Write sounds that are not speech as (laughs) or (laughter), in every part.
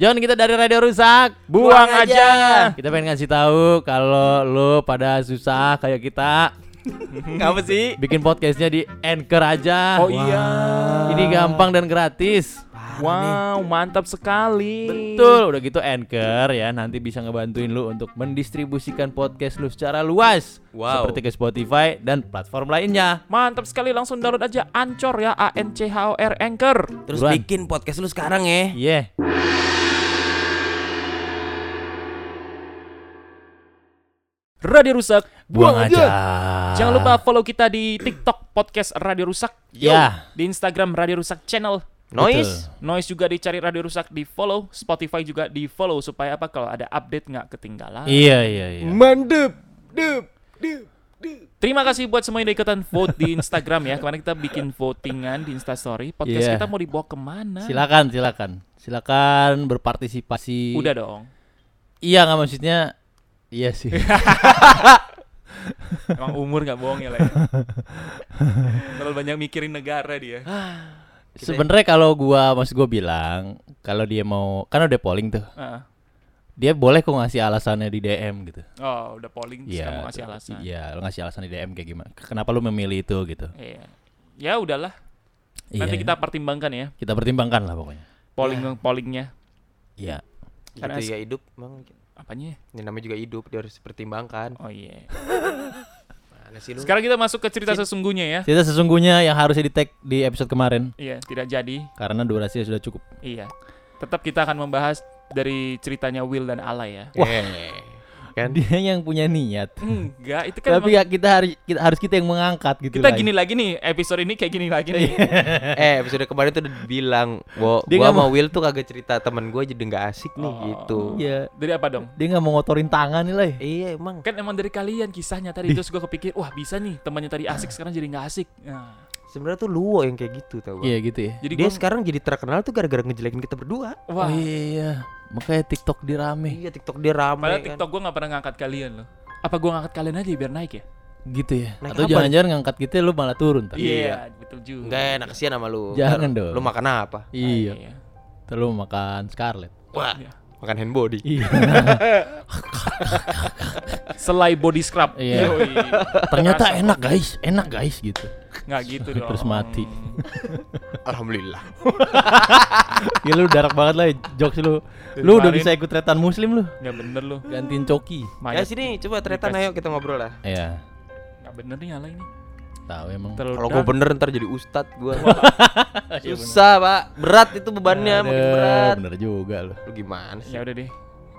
Jangan kita dari radio rusak, Buang aja. Kita pengen ngasih tahu kalau lo pada susah kayak kita (laughs) Ngapa sih? bikin podcastnya di Anchor aja. Oh iya. Ini gampang dan gratis. Wow, mantap sekali. Betul, udah gitu Anchor ya nanti bisa ngebantuin lu untuk mendistribusikan podcast lu secara luas Wow. seperti ke Spotify dan platform lainnya. Mantap sekali langsung download aja Ancor ya A N C H O R Anchor. Terus Buruan. bikin podcast lu sekarang ya. Iya. Radio Rusak. Buang aja. Jangan lupa follow kita di TikTok podcast Radio Rusak. Ya. Di Instagram Radio Rusak Channel. Noise. Noise juga dicari Radio Rusak di follow, Spotify juga di follow supaya apa kalau ada update nggak ketinggalan. Iya, iya, iya. Mantep. Dup. Dup. Dup. Terima kasih buat semua yang udah ikutan vote di Instagram ya. Kemarin kita bikin votingan di Instastory. Podcast Iya. kita mau dibawa ke mana? Silakan, silakan. Silakan berpartisipasi. Udah dong. Iya nggak maksudnya Iya sih. (laughs) Emang umur nggak bohong ya lah. ya. Terlalu banyak mikirin negara dia. (sighs) Sebenarnya kalau gua maksud gua bilang kalau dia mau kan udah polling tuh. Ah. Dia boleh kok ngasih alasannya di DM gitu. Oh, udah polling terus kamu ngasih alasan. Iya, lo ngasih alasan di DM kayak gimana? Kenapa lu memilih itu gitu? Iya. Ya udahlah. Nanti Iya, kita pertimbangkan ya kita pertimbangkan lah pokoknya. polling pollingnya. Iya. Karena Gitu ya hidup emang. Apanya? Ini namanya juga hidup, dia harus dipertimbangkan. Oh iya. (laughs) Mana sih lu? Sekarang kita masuk ke cerita sesungguhnya ya. Cerita sesungguhnya yang harusnya di tag di episode kemarin Iya, tidak jadi. karena durasinya sudah cukup. Iya. Tetap kita akan membahas dari ceritanya Will dan Ala ya. Wah. Kan? Dia yang punya niat. Enggak, itu kan Tapi emang- ya kita harus kita harus kita yang mengangkat gitu kita lah. gini lagi nih, episode ini kayak gini lagi nih. (laughs) eh episode kemarin tuh udah bilang Wo, Dia gua sama mau- Will tuh kagak cerita temen gue jadi nggak asik nih Oh. gitu Iya. Dari apa dong? Dia nggak mau ngotorin tangan nih lah. Iya emang Kan emang dari kalian kisahnya tadi terus gue kepikir, wah bisa nih temannya tadi asik sekarang jadi nggak asik. Nah, Sebenarnya tuh lu Wo, yang kayak gitu tau Iya gitu ya. jadi Dia gue, sekarang jadi terkenal tuh gara-gara ngejelekin kita berdua wah. Oh iya. Makanya TikTok dirame. Iya TikTok dia rame Padahal kan TikTok gue nggak pernah ngangkat kalian loh. Apa gue ngangkat kalian aja biar naik ya? Gitu ya. Naik Atau jangan-jangan ngangkat kita lu malah turun tadi. Iya, betul juga. Enggak enak kesian sama lu Jangan Ntar dong. Lu makan apa? Ah, Iya. Terus lu makan Scarlet. Wah Iya. Makan hand body Iya. (laughs) Selai body scrub. Iya. Ternyata enak guys, enak guys gitu. Nggak gitu dong. Terus mati. (laughs) Alhamdulillah (laughs) Ya lu dark banget lah jokes lu. Lu udah bisa ikut tretan muslim lu. Nggak bener lu. Gantiin coki. Ya sini coba tretan ayo kita ngobrol lah Iya. Nggak bener nih ala ini. Tahu emang. Kalau gue bener ntar jadi ustad gue (laughs) Iya, Susah pak Berat itu bebannya makin berat Bener juga lu. Lu gimana sih? Ya udah deh.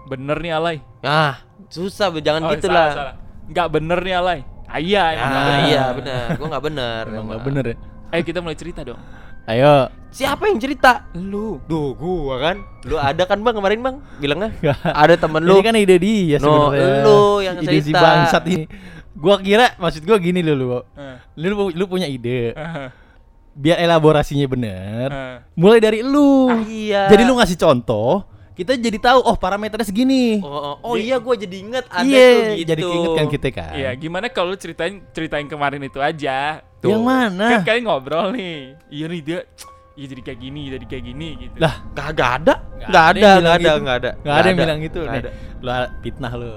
Bener nih alay. Ah susah Be. jangan Oh, gitu salah, lah salah. Nggak bener nih alay. Ah, iya, emang nggak Ah bener. iya benar Gue gak bener Emang emang. nggak bener ya. Ayo kita mulai cerita dong. Ayo. Siapa yang cerita? Lu. Duh gua kan Lu ada kan bang kemarin bang Bilangnya Nggak. Ada temen lu Ini kan ide dia No, sebenarnya. lu yang ide si cerita. bangsat ini. Gua kira maksud gua gini lu lu. Eh, Lu lu punya ide. eh, Biar elaborasinya bener. eh. Mulai dari lu. Ah, Iya Jadi lu ngasih contoh, kita jadi tahu oh parameternya segini. Oh, oh, oh iya gua jadi inget ada Iya, tuh gitu jadi keinget kan kita kan. Iya, gimana kalau lu ceritain ceritain kemarin itu aja. Yang mana? Kan kalian ngobrol nih. Iya nih dia Iya jadi kayak gini, jadi kayak gini gitu. Lah, Kagak ada Nggak Nggak ada bilang ada. Nggak ada Gak ada yang bilang gitu nih. ada Lu fitnah lu.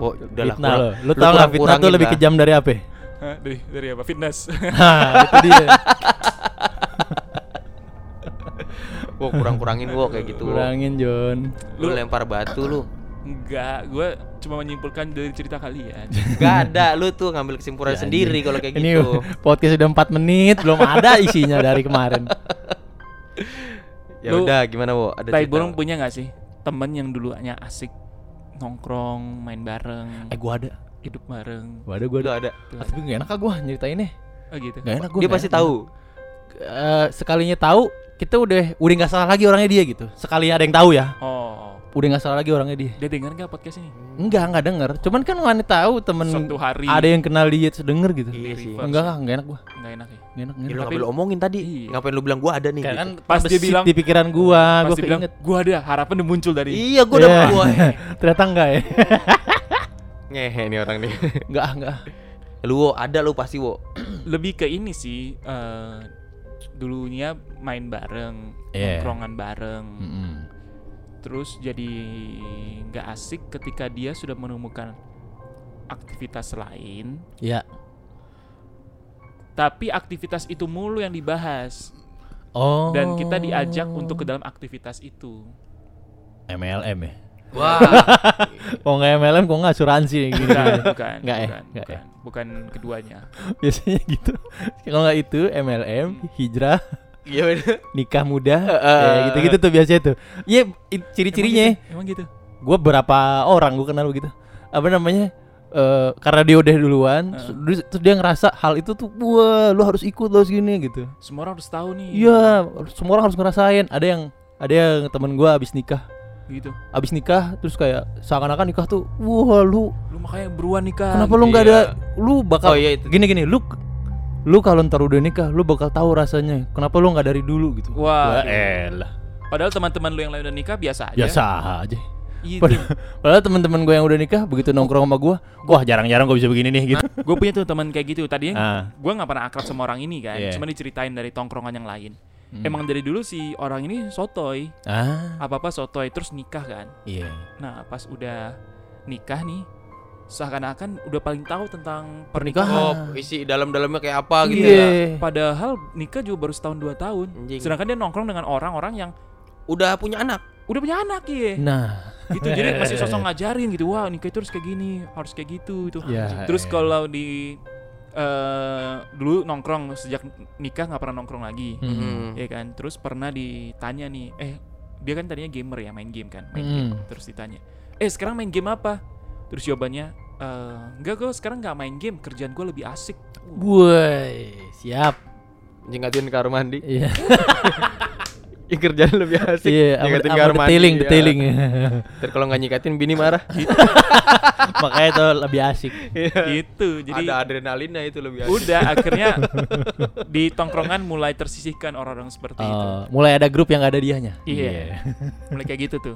Oh udahlah Fitnah kurang- lu. Lu tau gak fitnah tuh lebih kejam dari apa? Hah, dari dari apa? Fitness. Nah, itu dia. (laughs) Wo kurang-kurangin wo kayak gitu wo. Kurangin John. Lu lempar batu lu Enggak, gue cuma menyimpulkan dari cerita kalian. Gak ada Lu tuh ngambil kesimpulan Ya, sendiri kalau kayak Ini gitu podcast udah 4 menit, belum ada isinya dari kemarin. Ya Lu- udah gimana wo Ada Tai burung punya nggak sih temen yang dulunya asik nongkrong, main bareng, Eh gua ada. hidup bareng. Gua ada, gua ada. ada Ah, Tapi gak enak ah gua nyeritainnya. Oh gitu. Gak enak gua. Dia pasti enak. Eh, sekalinya tahu, kita udah udah nggak salah lagi orangnya dia gitu. Sekali ada yang tahu ya, Oh, udah nggak salah lagi orangnya dia. dia dengar nggak podcast ini? Enggak, enggak denger. Cuman kan wanita tahu temen Suatu hari ada yang kenal dia terus denger gitu. Iya sih Reverse. Enggak, enggak enak gua. nggak enak ya. Enggak enak, Ya, enggak lu enak. ngapain lu omongin tadi? Iya. Ngapain lu bilang gua ada nih? Kayak gitu? kan Pas dia bilang- di pikiran gua, Pas gua bilang, gua ada harapan udah muncul dari. Iya, gua udah Iya. gua. (laughs) Ternyata enggak ya. (laughs) Ngehe nih orang nih. enggak, enggak. lu wo, ada lu pasti wo. Lebih ke ini sih. eh, dulunya main bareng, Iya. nongkrongan bareng. Mm-mm. terus jadi nggak asik ketika dia sudah menemukan aktivitas lain Ya. tapi aktivitas itu mulu yang dibahas Oh. dan kita diajak untuk ke dalam aktivitas itu MLM ya. Wah, Kok nggak MLM, kok nggak asuransi gini. bukan bukan Nggak ya? bukan, ya? bukan, bukan keduanya (laughs) Biasanya gitu. Kalau nggak itu MLM, hijrah, iya bener. (laughs) nikah muda, Eh, ya gitu-gitu tuh biasanya tuh. Iya, ciri-cirinya. emang gitu, emang gitu. Gue berapa orang gue kenal begitu. Apa namanya? eh karena dia udah duluan, Heeh. terus, terus dia ngerasa hal itu tuh, wah, lu harus ikut, lu harus gini gitu. semua orang harus tahu nih Iya, semua orang harus ngerasain. Ada yang ada yang temen gue abis nikah, gitu abis nikah, terus kayak seakan-akan nikah tuh, wah lu lu makanya beruan nikah kenapa lu nggak ada, iya. lu bakal Oh iya itu. gini gini, lu lu kalau ntar udah nikah, lu bakal tahu rasanya. Kenapa lu nggak dari dulu gitu? Wah, elah, padahal teman-teman lu yang lain udah nikah biasa aja biasa aja. Gitu. Padahal, padahal teman-teman gue yang udah nikah begitu nongkrong sama gue, wah jarang-jarang gue bisa begini nih gitu. gue punya tuh teman kayak gitu tadinya Ah. gue nggak pernah akrab sama orang ini kan Iya. cuma diceritain dari tongkrongan yang lain Hmm. emang dari dulu si orang ini sotoy Ah, apa apa sotoy terus nikah kan iya. nah pas udah nikah nih seakan-akan udah paling tahu tentang Pernikahan. Oh, isi dalam-dalamnya kayak apa gitu Iya. ya. padahal nikah juga baru setahun dua tahun Anjing. sedangkan dia nongkrong dengan orang-orang yang Udah punya anak. udah punya anak ya Nah, gitu jadi masih sosok (laughs) ngajarin gitu wah nikah itu harus kayak gini harus kayak gitu itu Ya, terus eh. kalau di eh dulu nongkrong sejak nikah nggak pernah nongkrong lagi Hmm. Hmm. ya kan terus pernah ditanya nih eh dia kan tadinya gamer ya main game kan main Hmm. game terus ditanya eh sekarang main game apa terus jawabannya eh enggak gue sekarang nggak main game kerjaan gue lebih asik Woi, siap. Nyengatin kamar mandi. Iya. (laughs) Ya kerjaan lebih asik. Iya, sama, Nyikatin kamar mandi, detailing, ya. detailing. Ntar kalau nggak nyikatin bini marah. (laughs) Makanya itu lebih asik. gitu jadi Ada adrenalinnya itu lebih asik. udah (laughs) akhirnya di tongkrongan mulai tersisihkan orang-orang seperti itu Oh, mulai ada grup yang gak ada dianya. Iya. mulai kayak gitu tuh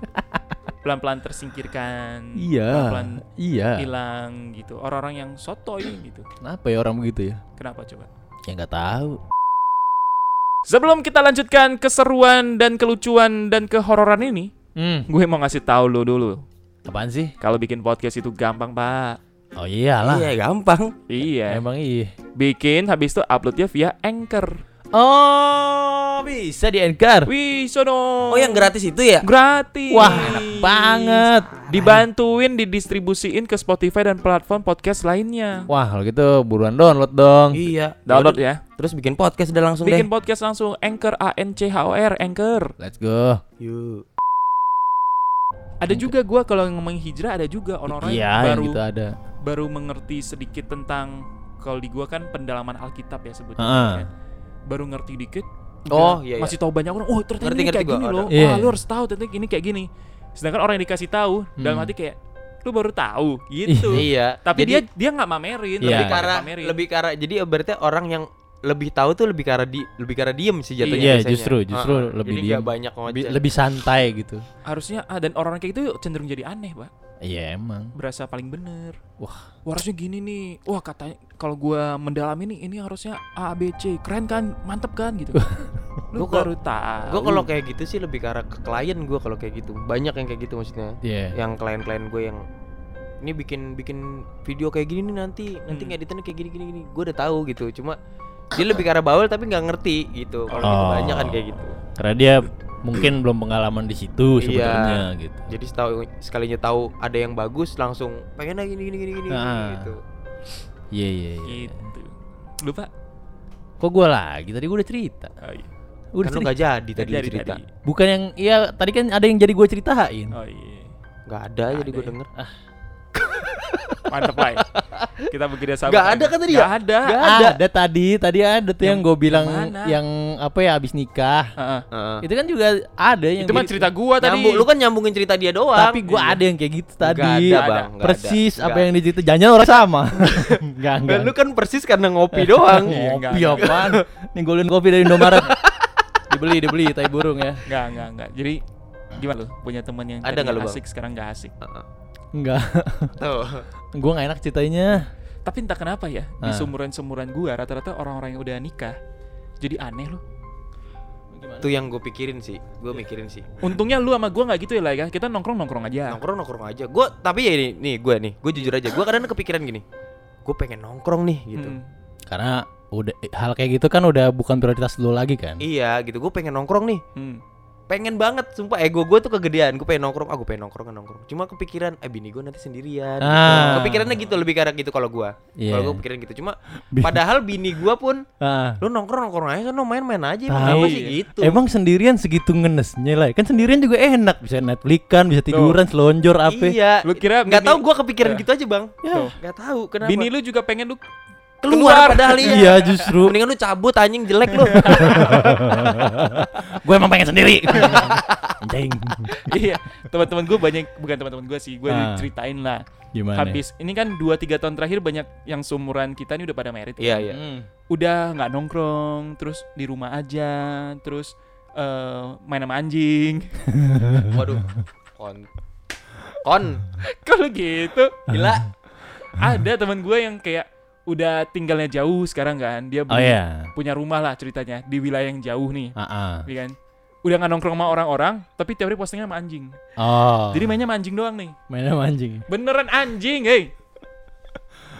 pelan-pelan tersingkirkan Iya. pelan-pelan Iya. hilang gitu orang-orang yang sotoy gitu Kenapa ya orang begitu ya? kenapa coba Ya nggak tahu. Sebelum kita lanjutkan keseruan dan kelucuan dan kehororan ini Hmm. gue mau ngasih tahu lo dulu Apaan sih? kalau bikin podcast itu gampang pak Oh iyalah. Iya, gampang. iya Emang iya. bikin habis itu uploadnya via anchor Oh, bisa di Anchor. wih sono Oh, yang gratis itu ya? gratis Wah, enak banget. dibantuin didistribusiin ke Spotify dan platform podcast lainnya Wah, kalau gitu buruan download dong. Iya. download ya Terus bikin podcast udah langsung bikin deh. podcast langsung anchor a n c h o r anchor Let's go. Yuk. ada juga gua kalau ngomongin hijrah ada juga orang-orang yang Iya, yang baru gitu ada. baru mengerti sedikit tentang kalau di gua kan pendalaman Alkitab ya sebutnya Heeh. kan. Baru ngerti dikit Oh, iya, iya. masih tahu banyak orang oh ternyata Ngerti, ini ngerti kayak gua, gini ada. loh Iya. wah lu harus tahu ternyata ini kayak gini sedangkan orang yang dikasih tahu dalam Hmm. hati kayak lu baru tahu gitu Iya. tapi Jadi, dia dia nggak mamerin Iya. lebih pamerin. lebih arah jadi berarti orang yang lebih tahu tuh lebih arah di lebih arah diem sih jatuhnya Iya, biasanya. justru- justru Heeh. lebih jadi diem. banyak Lebih, ngoceh. lebih santai gitu. harusnya ah, dan orang kayak gitu cenderung jadi aneh pak Iya emang. berasa paling bener Wah. Wah, harusnya gini nih wah katanya kalau gua mendalami nih ini harusnya A B C keren kan mantep kan gitu (laughs) lu Gua kalau- baru tahu Gue kalau kayak gitu sih lebih ke arah ke klien gue kalau kayak gitu. Banyak yang kayak gitu maksudnya. Iya. Yang klien-klien gue yang ini bikin bikin video kayak gini nih nanti nanti Hmm. ngeditannya kayak gini gini gini. Gue udah tahu gitu. Cuma dia lebih ke arah bawel tapi nggak ngerti gitu. Kalau gitu Oh. banyak kan kayak gitu. Karena dia mungkin belum pengalaman di situ Iya. sebenarnya gitu. Jadi setahu sekalinya tahu ada yang bagus langsung pengen lagi gini gini gini gini Ah. gitu. Iya iya iya. gitu lupa Kok gua lagi? Tadi gua udah cerita. oh, iya. Udah Kan lu cerita. nggak jadi tadi lu cerita. dari. Bukan yang iya tadi kan ada yang jadi gua ceritain. oh iya Nggak ada Nggak jadi ada gue ya. denger. mantep lah (laughs) ya. Kita bekerja sama Nggak ada kan tadi ya? Nggak ada Nggak ada. ada. tadi, tadi ada tuh yang, Yang- gue bilang yang mana? yang apa ya abis nikah. Heeh. Heeh. Itu kan juga ada yang itu mah cerita gua tadi Nyambung, lu kan nyambungin cerita dia doang. Tapi gua Iya. ada yang kayak gitu tadi. Nggak ada, Nggak Bang. ada. Nggak Persis ada. apa Nggak. yang diceritain jangan orang sama. (laughs) Enggak Dan enggak. lu kan persis karena ngopi doang. Iya, nggak, Ngopi nggak. apaan? Nih golin kopi dari Indomaret. dibeli, dibeli tai burung ya. Enggak, enggak, enggak. Jadi gimana lu punya teman yang Ada nggak lu, Bang? asik sekarang enggak asik. Heeh. Enggak. Tuh. gua nggak enak ceritanya. Tapi entah kenapa ya, di Ah. sumuran-sumuran gua rata-rata orang-orang yang udah nikah jadi aneh loh. Itu yang gue pikirin sih. Gue mikirin sih. Untungnya lu sama gua nggak gitu ya lah ya. Kita nongkrong-nongkrong aja. Nongkrong nongkrong aja. Gue tapi ya ini nih gue nih. Gue jujur aja. Gue kadang kepikiran gini. Gue pengen nongkrong nih gitu. Hmm. Karena udah hal kayak gitu kan udah bukan prioritas lu lagi kan. Iya gitu. Gue pengen nongkrong nih. Hmm. Pengen banget. Sumpah ego gue tuh kegedean. Gue pengen nongkrong. Ah gue pengen nongkrong nongkrong. Cuma kepikiran. Eh bini gue nanti sendirian. gitu. Ah. Kepikirannya gitu lebih karena gitu kalau gue. Iya. Kalau gue pikiran gitu. Cuma (laughs) padahal bini gue pun. Ah. Lu nongkrong nongkrong aja kan main-main aja. Tahu. Kenapa sih Iya. gitu? Emang sendirian segitu ngenesnya lah. Kan sendirian juga enak, bisa Netflix kan, bisa tiduran, selonjor apa. Iya. Lu kira nggak bini- tahu gue kepikiran Ya. gitu aja bang. Tuh. Nggak tahu kenapa. Bini lu juga pengen lu keluar, padahal iya. Iya justru. Mendingan lu cabut anjing jelek lu. (laughs) gue emang pengen sendiri. Anjing. iya, teman-teman gue banyak bukan teman-teman gue sih, gue Ah. ceritain lah. Gimana? Habis ini kan 2 3 tahun terakhir banyak yang seumuran kita ini udah pada merit. Iya iya. Hmm. Udah nggak nongkrong, terus di rumah aja, terus eh, main sama anjing. (laughs) Waduh. Kon. Kon. (laughs) Kalau gitu, Gila. ada teman gue yang kayak udah tinggalnya jauh sekarang kan. Dia Oh iya. punya rumah lah ceritanya di wilayah yang jauh nih. Ah, ah. Iya kan? Udah nggak nongkrong sama orang-orang, tapi tiap hari postingnya sama anjing. Oh. Jadi mainnya sama anjing doang nih. mainnya sama anjing. Beneran anjing, hei.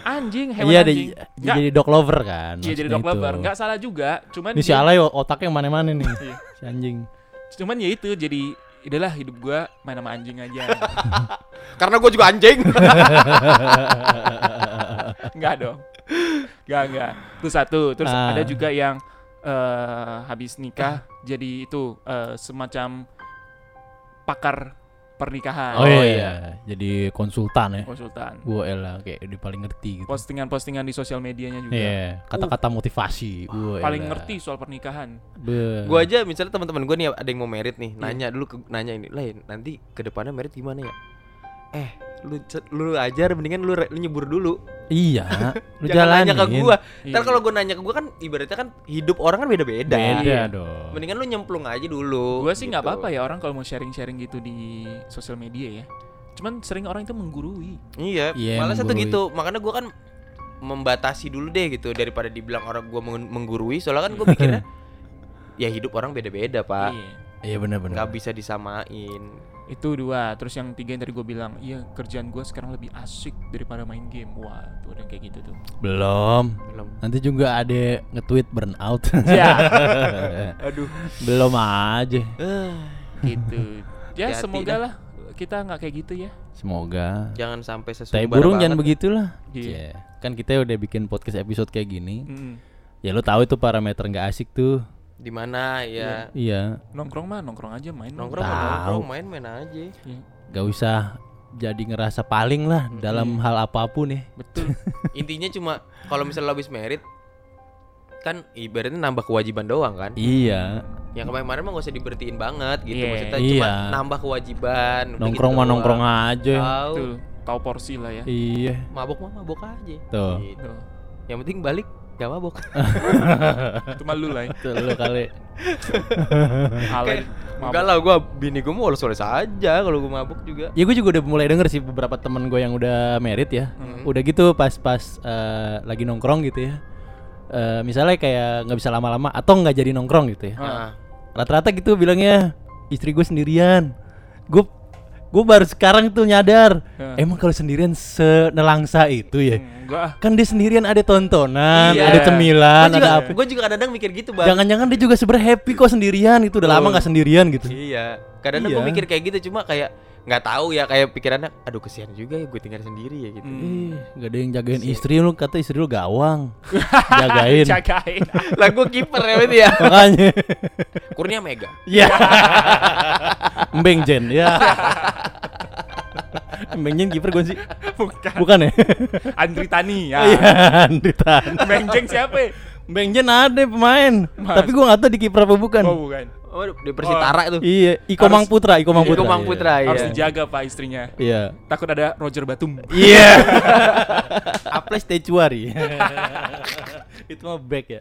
Anjing, hewan Iya, anjing. di- Nggak, jadi dog lover kan. iya jadi dog lover. itu. Nggak salah juga, cuman Ini si Alay otaknya mana-mana nih. Iya. si anjing. cuman ya itu jadi adalah hidup gua main sama anjing aja. (laughs) Karena gue juga anjing. (laughs) Enggak dong. Enggak, enggak. Itu satu. Terus Ah. ada juga yang eh habis nikah jadi itu eh, semacam pakar pernikahan. Oh, iya. Jadi konsultan ya. Konsultan. Gue elah kayak dia paling ngerti gitu. Postingan-postingan di sosial medianya juga. Iya, kata-kata motivasi. Gua Paling elah. ngerti soal pernikahan. Be. gue aja misalnya teman-teman gue nih ada yang mau merit nih, nanya dulu ke, nanya ini, lain nanti ke depannya merit gimana ya? Eh, lu lu ajar mendingan lu, lu nyebur dulu. Iya, (laughs) lu Jangan nanya ke jalanin. gua. Iya. Ntar kalau gua nanya ke gua kan ibaratnya kan hidup orang kan beda-beda. Beda Iya. dong. Mendingan lu nyemplung aja dulu. Gue sih nggak gitu. apa-apa ya orang kalau mau sharing-sharing gitu di sosial media ya. Cuman sering orang itu menggurui. Iya, Iya, malah satu gitu. Makanya gua kan membatasi dulu deh gitu daripada dibilang orang gua meng- menggurui. Soalnya kan gua (laughs) mikirnya ya hidup orang beda-beda, Pak. Iya. Iya benar-benar. nggak bisa disamain. Itu dua. Terus yang tiga yang tadi gue bilang, iya kerjaan gue sekarang lebih asik daripada main game. Wah, tuh ada yang kayak gitu tuh. Belum. Belum. Nanti juga ada nge-tweet burnout. Ya. (laughs) Aduh. Belum aja. (sighs) gitu. Ya Hati-hati semoga dah. lah kita nggak kayak gitu ya. Semoga. Jangan sampai sesuatu. Tai burung jangan begitulah. Iya. Cie. Kan kita udah bikin podcast episode kayak gini. Mm. Ya lu tahu itu parameter nggak asik tuh. Di mana ya? Iya. Nongkrong mah nongkrong aja main. Nongkrong mah Tahu. nongkrong, main-main aja. Iya, Gak usah jadi ngerasa paling lah dalam hal apa pun ya. betul. (laughs) Intinya cuma kalau misalnya lo habis merit kan ibaratnya nambah kewajiban doang kan. Iya. Yang kemarin-kemarin mah gak usah dibertiin banget gitu. Iya. Maksudnya cuma Iya. nambah kewajiban. udah Nongkrong gitu mah nongkrong aja. Tahu. Tuh, tahu porsi lah ya. Iya. Mabok mah mabok aja. Tuh. Gitu. Yang penting balik gak mabok. (laughs) Itu mah lu lah ya. Tuh lu kali. (laughs) Alay. Enggak lah gua bini gua mau oles aja kalau gua mabuk juga. Ya gue juga udah mulai denger sih beberapa temen gue yang udah merit ya. Hmm. Udah gitu pas-pas eh, lagi nongkrong gitu ya. Eh, misalnya kayak nggak bisa lama-lama atau nggak jadi nongkrong gitu ya. Heeh. Rata-rata gitu bilangnya istri gue sendirian. Gue gue baru sekarang tuh nyadar. Ya. Emang kalau sendirian senelangsa itu ya. Enggak ah. Kan dia sendirian ada tontonan, Iya. ada cemilan, Gua juga, ada apa. Gua juga kadang-kadang mikir gitu, Bang. Jangan-jangan dia juga sebenernya happy kok sendirian gitu. Udah lama Betul. nggak sendirian gitu. Iya. Kadang-kadang Iya. mikir kayak gitu cuma kayak nggak tahu ya kayak pikirannya aduh kesian juga ya gue tinggal sendiri ya gitu. Hmm. Ih, gak ada yang jagain istri lu kata istri lu gawang. (laughs) Jagain. Jagain. (laughs) lah gue kiper ya berarti ya. Makanya. (laughs) Kurnia Mega. Ya. Mbeng Jen ya. Mbeng Jen kiper gue sih. Bukan. Bukan ya? Andri Tani ya. Iya, Andri Tan. Menjeng siapa? ya? Mbeng Jen ada pemain. Mas. Tapi gue gak tahu di kiper apa bukan. Oh bukan. Oh, di Persitara itu. Iya, Iko Harus- Mang Putra, Iko Mang Putra. Iko Mang Putra, iya. Harus dijaga pak istrinya. Iya. Takut ada Roger Batum. Iya. (laughs) Aples Tecuari. (laughs) Itu mah back ya.